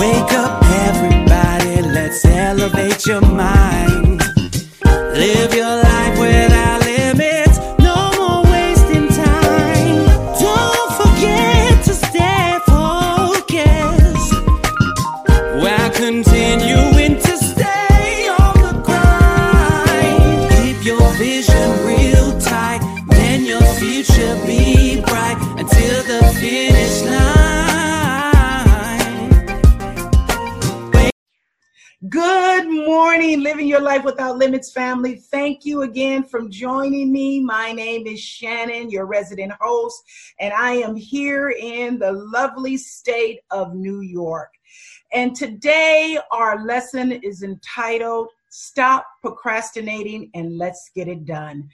Wake up, everybody, let's elevate your mind. Limits family. Thank you again for joining me. My name is Shannon, your resident host, and I am here in the lovely state of New York. And today, our lesson is entitled Stop Procrastinating and Let's Get It Done.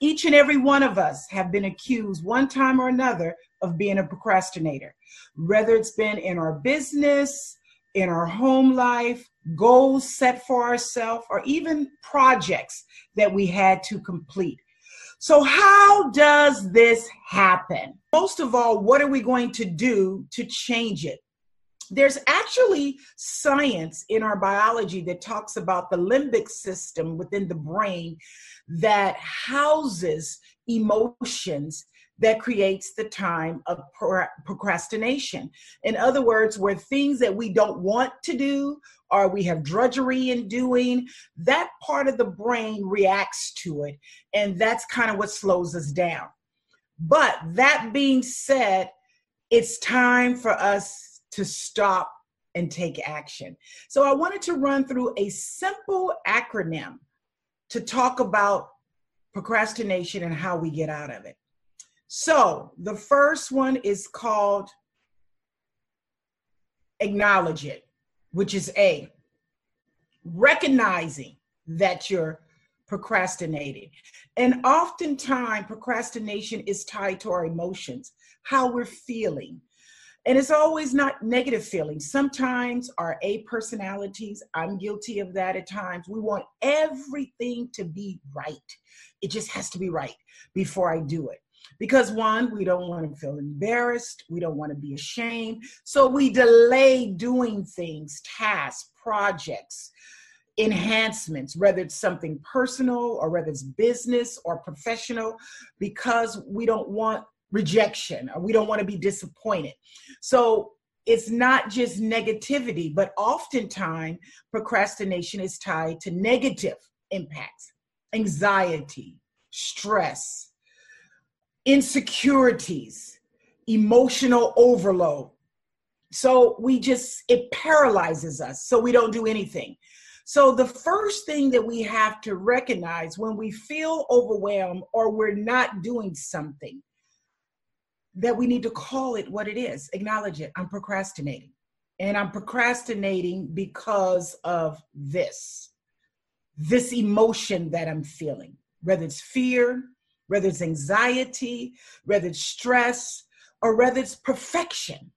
Each and every one of us have been accused one time or another of being a procrastinator, whether it's been in our business, in our home life, goals set for ourselves, or even projects that we had to complete. So, how does this happen? Most of all, what are we going to do to change it? There's actually science in our biology that talks about the limbic system within the brain that houses emotions that creates the time of procrastination. In other words, where things that we don't want to do or we have drudgery in doing, that part of the brain reacts to it. And that's kind of what slows us down. But that being said, it's time for us to stop and take action. So I wanted to run through a simple acronym to talk about procrastination and how we get out of it. So the first one is called acknowledge it, which is A, recognizing that you're procrastinating. And oftentimes, procrastination is tied to our emotions, how we're feeling. And it's always not negative feelings. Sometimes our A personalities, I'm guilty of that at times. We want everything to be right. It just has to be right before I do it. Because one, we don't want to feel embarrassed, we don't want to be ashamed. So we delay doing things, tasks, projects, enhancements, whether it's something personal or whether it's business or professional, because we don't want rejection or we don't want to be disappointed. So it's not just negativity, but oftentimes procrastination is tied to negative impacts, anxiety, stress, insecurities, emotional overload. So we just, it paralyzes us. So we don't do anything. So the first thing that we have to recognize when we feel overwhelmed or we're not doing something, that we need to call it what it is, acknowledge it. I'm procrastinating. And I'm procrastinating because of this, this emotion that I'm feeling, whether it's fear, whether it's anxiety, whether it's stress, or whether it's perfection.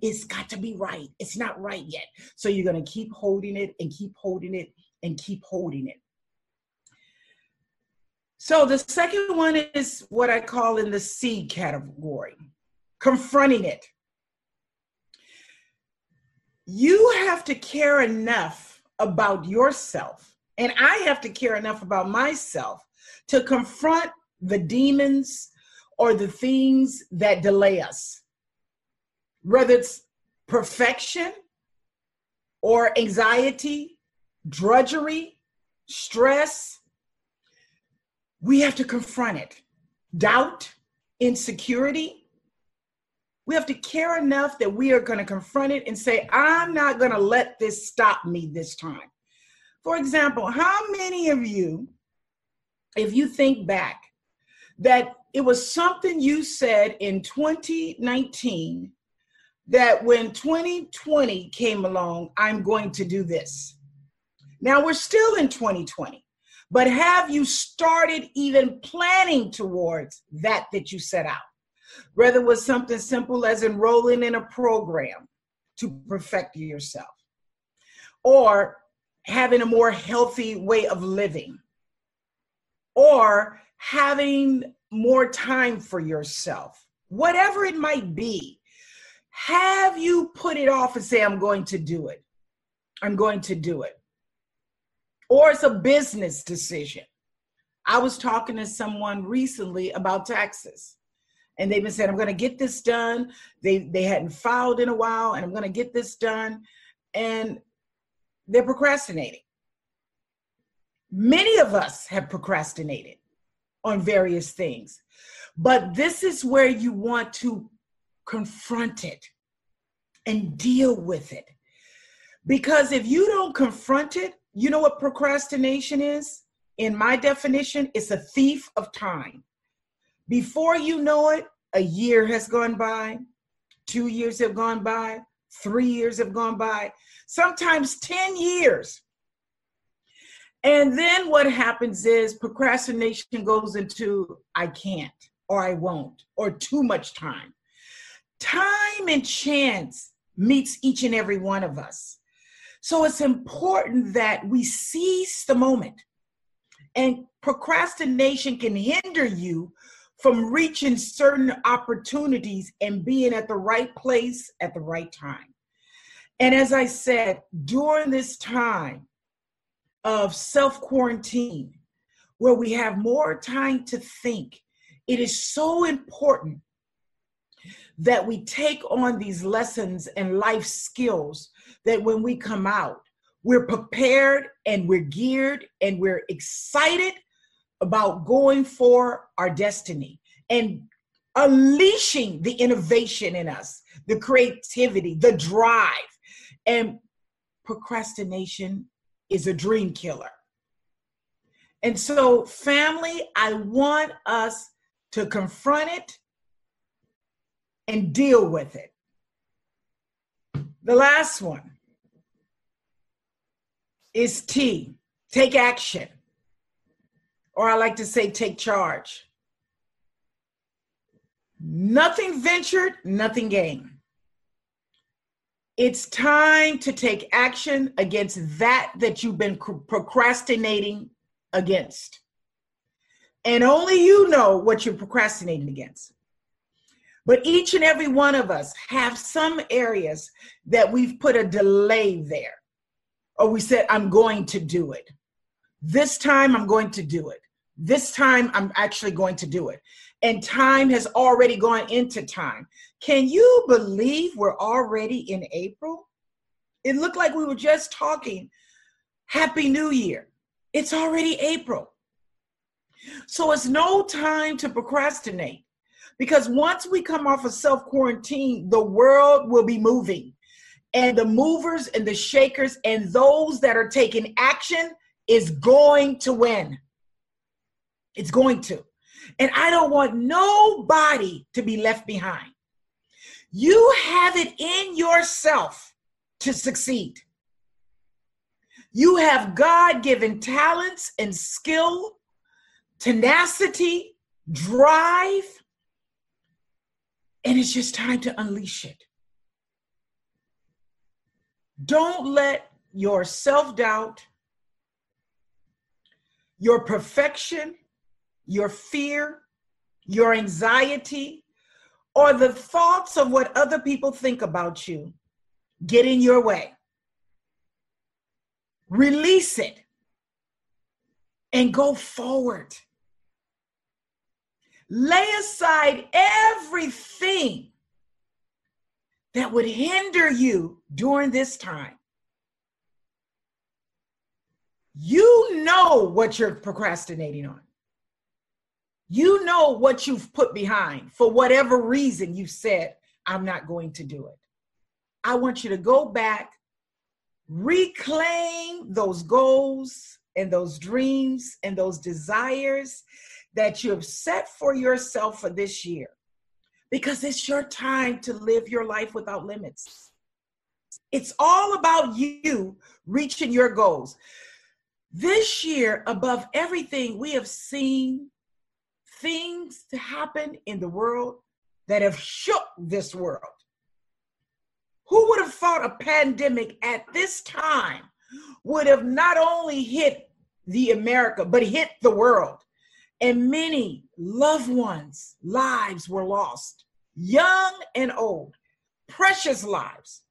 It's got to be right. It's not right yet. So you're going to keep holding it and keep holding it and keep holding it. So the second one is what I call in the C category confronting it. You have to care enough about yourself, and I have to care enough about myself to confront the demons or the things that delay us, whether it's perfection or anxiety, drudgery, stress. We have to confront it. Doubt, insecurity. We have to care enough that we are going to confront it and say, I'm not going to let this stop me this time. For example, how many of you, if you think back, that it was something you said in 2019 that when 2020 came along, I'm going to do this. Now we're still in 2020, but have you started even planning towards that that you set out? Whether it was something simple as enrolling in a program to perfect yourself, or having a more healthy way of living, or having more time for yourself, whatever it might be. Have you put it off and say, I'm going to do it? I'm going to do it. Or it's a business decision. I was talking to someone recently about taxes. And they've been saying, I'm going to get this done. They they hadn't filed in a while, and I'm going to get this done. And they're procrastinating. Many of us have procrastinated on various things. But this is where you want to confront it and deal with it. Because if you don't confront it, you know what procrastination is? In my definition, it's a thief of time. Before you know it, a year has gone by, two years have gone by, three years have gone by, sometimes 10 years. And then what happens is procrastination goes into I can't or I won't or too much time. Time and chance meets each and every one of us. So it's important that we seize the moment. And procrastination can hinder you from reaching certain opportunities and being at the right place at the right time. And as I said, during this time of self quarantine, where we have more time to think, it is so important that we take on these lessons and life skills that when we come out, we're prepared and we're geared and we're excited about going for our destiny and unleashing the innovation in us, the creativity, the drive. And procrastination is a dream killer. And so, family, I want us to confront it and deal with it. The last one is T, take action. Or I like to say, take charge. Nothing ventured, nothing gained. It's time to take action against that that you've been procrastinating against. And only you know what you're procrastinating against. But each and every one of us have some areas that we've put a delay there. Or we said, I'm going to do it. This time I'm going to do it. This time I'm actually going to do it. And time has already gone into time. Can you believe we're already in April? It looked like we were just talking Happy New Year. It's already April. So it's no time to procrastinate because once we come off of self quarantine, the world will be moving. And the movers and the shakers and those that are taking action is going to win. It's going to. And I don't want nobody to be left behind. You have it in yourself to succeed. You have God given talents and skill, tenacity, drive, and it's just time to unleash it. Don't let your self doubt, your perfection, your fear, your anxiety, or the thoughts of what other people think about you get in your way. Release it and go forward. Lay aside everything that would hinder you during this time. You know what you're procrastinating on. You know what you've put behind for whatever reason you said, I'm not going to do it. I want you to go back, reclaim those goals and those dreams and those desires that you have set for yourself for this year because it's your time to live your life without limits. It's all about you reaching your goals. This year, above everything, we have seen things to happen in the world that have shook this world. Who would have thought a pandemic at this time would have not only hit the America, but hit the world? And many loved ones' lives were lost, young and old. precious lives.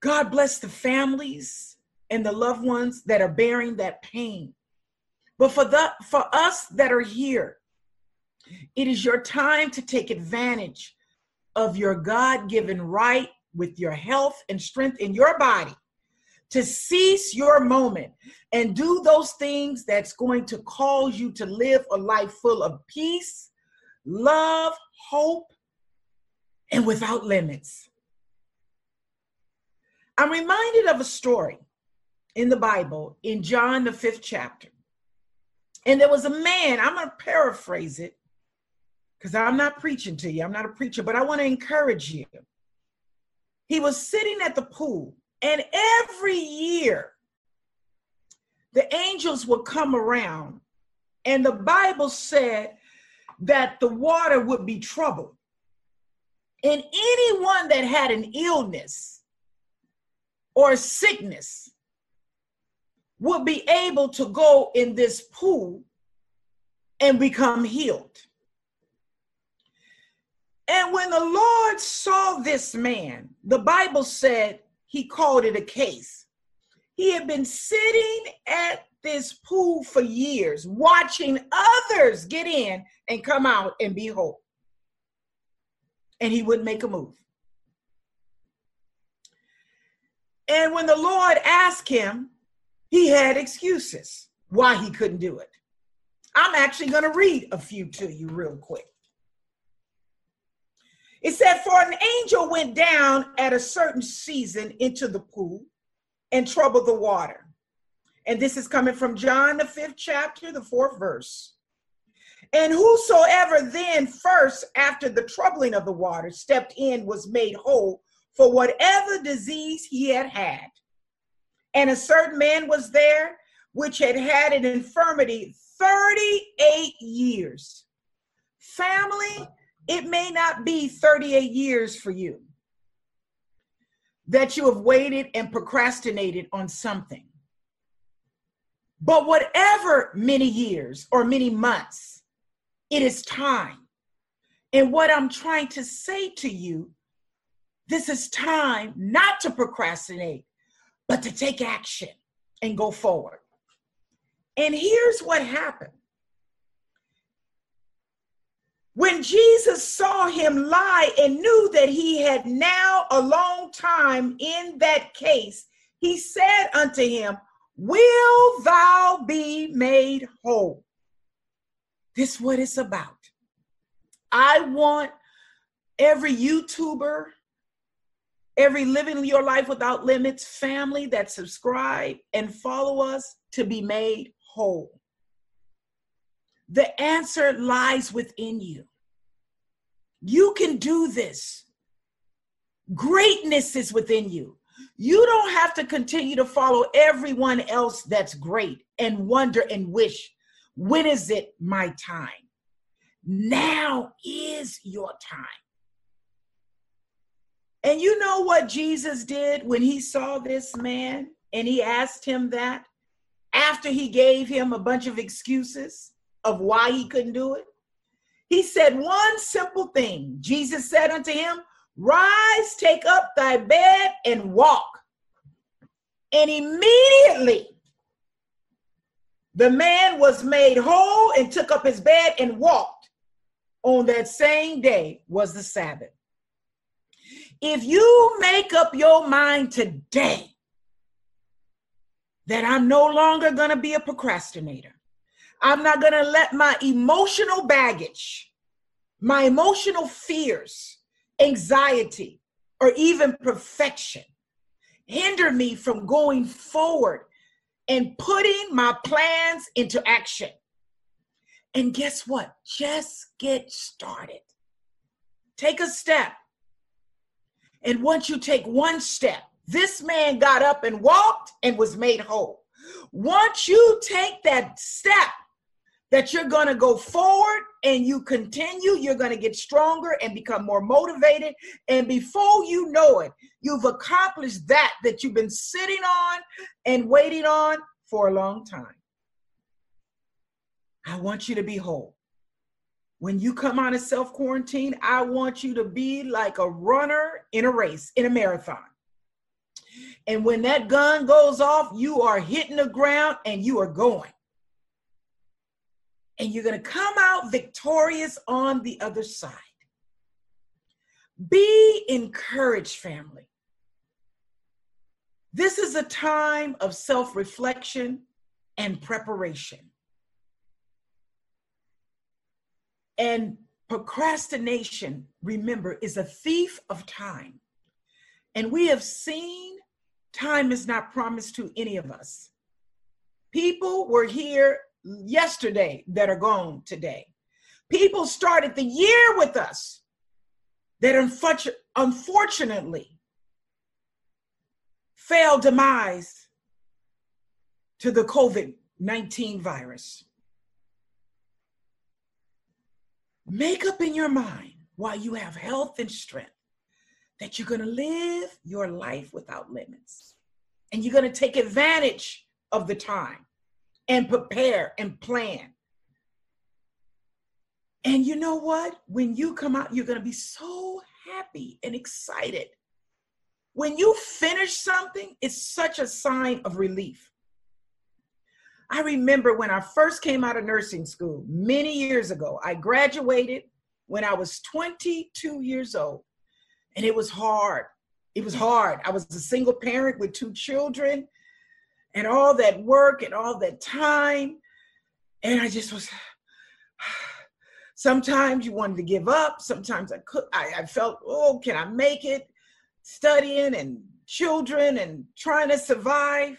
God bless the families and the loved ones that are bearing that pain. But for the for us that are here, it is your time to take advantage of your God-given right with your health and strength in your body to seize your moment and do those things that's going to cause you to live a life full of peace, love, hope, and without limits. I'm reminded of a story in the Bible in John, the fifth chapter. And there was a man, I'm going to paraphrase it because I'm not preaching to you. I'm not a preacher, but I want to encourage you. He was sitting at the pool, and every year the angels would come around, and the Bible said that the water would be troubled. And anyone that had an illness or sickness would be able to go in this pool and become healed. And when the Lord saw this man, the Bible said he called it a case. He had been sitting at this pool for years, watching others get in and come out and be whole. And he wouldn't make a move. And when the Lord asked him, he had excuses why he couldn't do it. I'm actually going to read a few to you real quick. It said, For an angel went down at a certain season into the pool and troubled the water. And this is coming from John, the fifth chapter, the fourth verse. And whosoever then first, after the troubling of the water, stepped in was made whole for whatever disease he had had. And a certain man was there which had had an infirmity 38 years. Family, it may not be 38 years for you that you have waited and procrastinated on something. But whatever many years or many months, it is time. And what I'm trying to say to you, this is time not to procrastinate, but to take action and go forward. And here's what happened when Jesus saw him lie and knew that he had now a long time in that case, he said unto him, Will thou be made whole? This is what it's about. I want every YouTuber, every Living Your Life Without Limits family that subscribe and follow us to be made whole. The answer lies within you. You can do this. Greatness is within you. You don't have to continue to follow everyone else that's great and wonder and wish, when is it my time? Now is your time. And you know what Jesus did when he saw this man and he asked him that after he gave him a bunch of excuses? of why he couldn't do it? He said one simple thing. Jesus said unto him, Rise, take up thy bed, and walk. And immediately the man was made whole and took up his bed and walked. On that same day was the Sabbath. If you make up your mind today that I'm no longer going to be a procrastinator, I'm not going to let my emotional baggage, my emotional fears, anxiety, or even perfection hinder me from going forward and putting my plans into action. And guess what? Just get started. Take a step. And once you take one step, this man got up and walked and was made whole. Once you take that step, that you're going to go forward and you continue, you're going to get stronger and become more motivated. And before you know it, you've accomplished that that you've been sitting on and waiting on for a long time. I want you to be whole. When you come out of self quarantine, I want you to be like a runner in a race, in a marathon. And when that gun goes off, you are hitting the ground and you are going. And you're going to come out victorious on the other side. Be encouraged, family. This is a time of self reflection and preparation. And procrastination, remember, is a thief of time. And we have seen time is not promised to any of us. People were here yesterday that are gone today. People started the year with us that unfortunately fell demise to the COVID 19 virus. Make up in your mind while you have health and strength that you're going to live your life without limits. And you're going to take advantage of the time and prepare and plan. And you know what? When you come out, you're going to be so happy and excited. When you finish something, it's such a sign of relief. I remember when I first came out of nursing school many years ago, I graduated when I was 22 years old. And it was hard. It was hard. I was a single parent with two children and all that work and all that time. And I just was, sometimes you wanted to give up. Sometimes I could, I, I felt, oh, can I make it? Studying and children and trying to survive.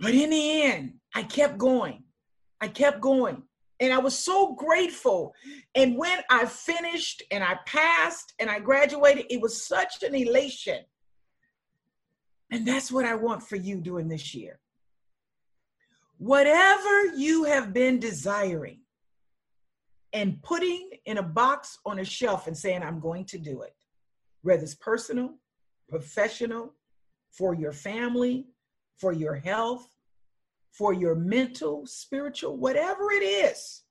But in the end, I kept going. I kept going. And I was so grateful. And when I finished and I passed and I graduated, it was such an elation. And that's what I want for you during this year. Whatever you have been desiring and putting in a box on a shelf and saying, I'm going to do it, whether it's personal, professional, for your family, for your health, for your mental, spiritual, whatever it is,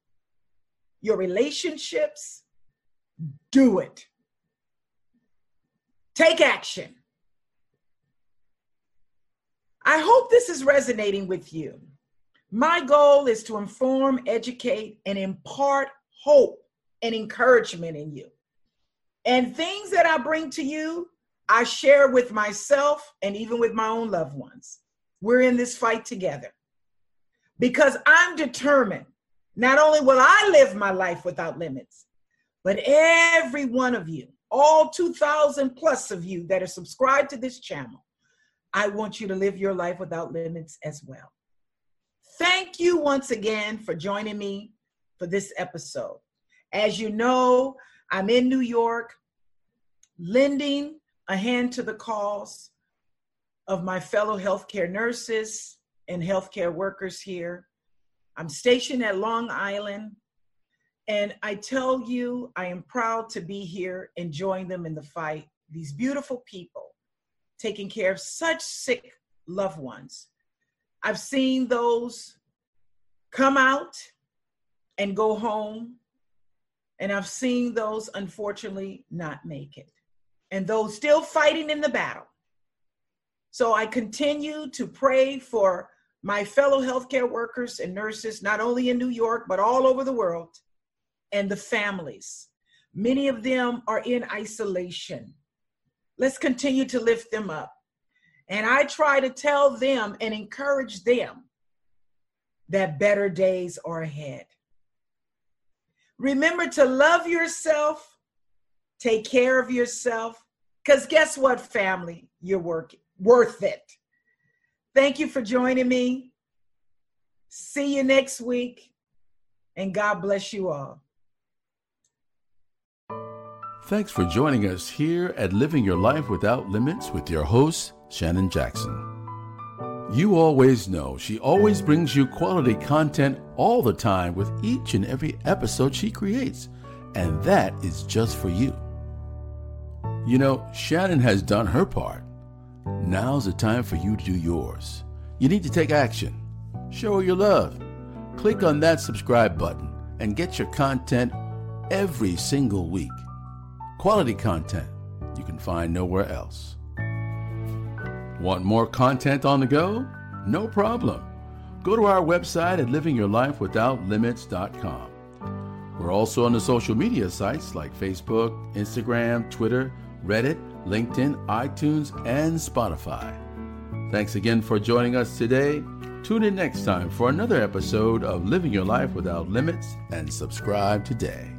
your relationships, do it. Take action. I hope this is resonating with you. My goal is to inform, educate, and impart hope and encouragement in you. And things that I bring to you, I share with myself and even with my own loved ones. We're in this fight together because I'm determined. Not only will I live my life without limits, but every one of you, all 2,000 plus of you that are subscribed to this channel, I want you to live your life without limits as well. Thank you once again for joining me for this episode. As you know, I'm in New York, lending a hand to the cause of my fellow healthcare nurses, and healthcare workers here. I'm stationed at Long Island, and I tell you, I am proud to be here and join them in the fight. These beautiful people taking care of such sick loved ones. I've seen those come out and go home, and I've seen those unfortunately not make it, and those still fighting in the battle. So I continue to pray for my fellow healthcare workers and nurses, not only in New York, but all over the world, and the families. Many of them are in isolation. Let's continue to lift them up. And I try to tell them and encourage them that better days are ahead. Remember to love yourself, take care of yourself, because guess what, family? You're work, worth it. Thank you for joining me. See you next week, and God bless you all. Thanks for joining us here at Living Your Life Without Limits with your host, Shannon Jackson. You always know she always brings you quality content all the time with each and every episode she creates, and that is just for you. You know, Shannon has done her part. Now's the time for you to do yours. You need to take action. Show her your love. Click on that subscribe button and get your content every single week. Quality content you can find nowhere else. Want more content on the go? No problem. Go to our website at livingyourlifewithoutlimits.com. We're also on the social media sites like Facebook, Instagram, Twitter, Reddit, LinkedIn, iTunes, and Spotify. Thanks again for joining us today. Tune in next time for another episode of Living Your Life Without Limits and subscribe today.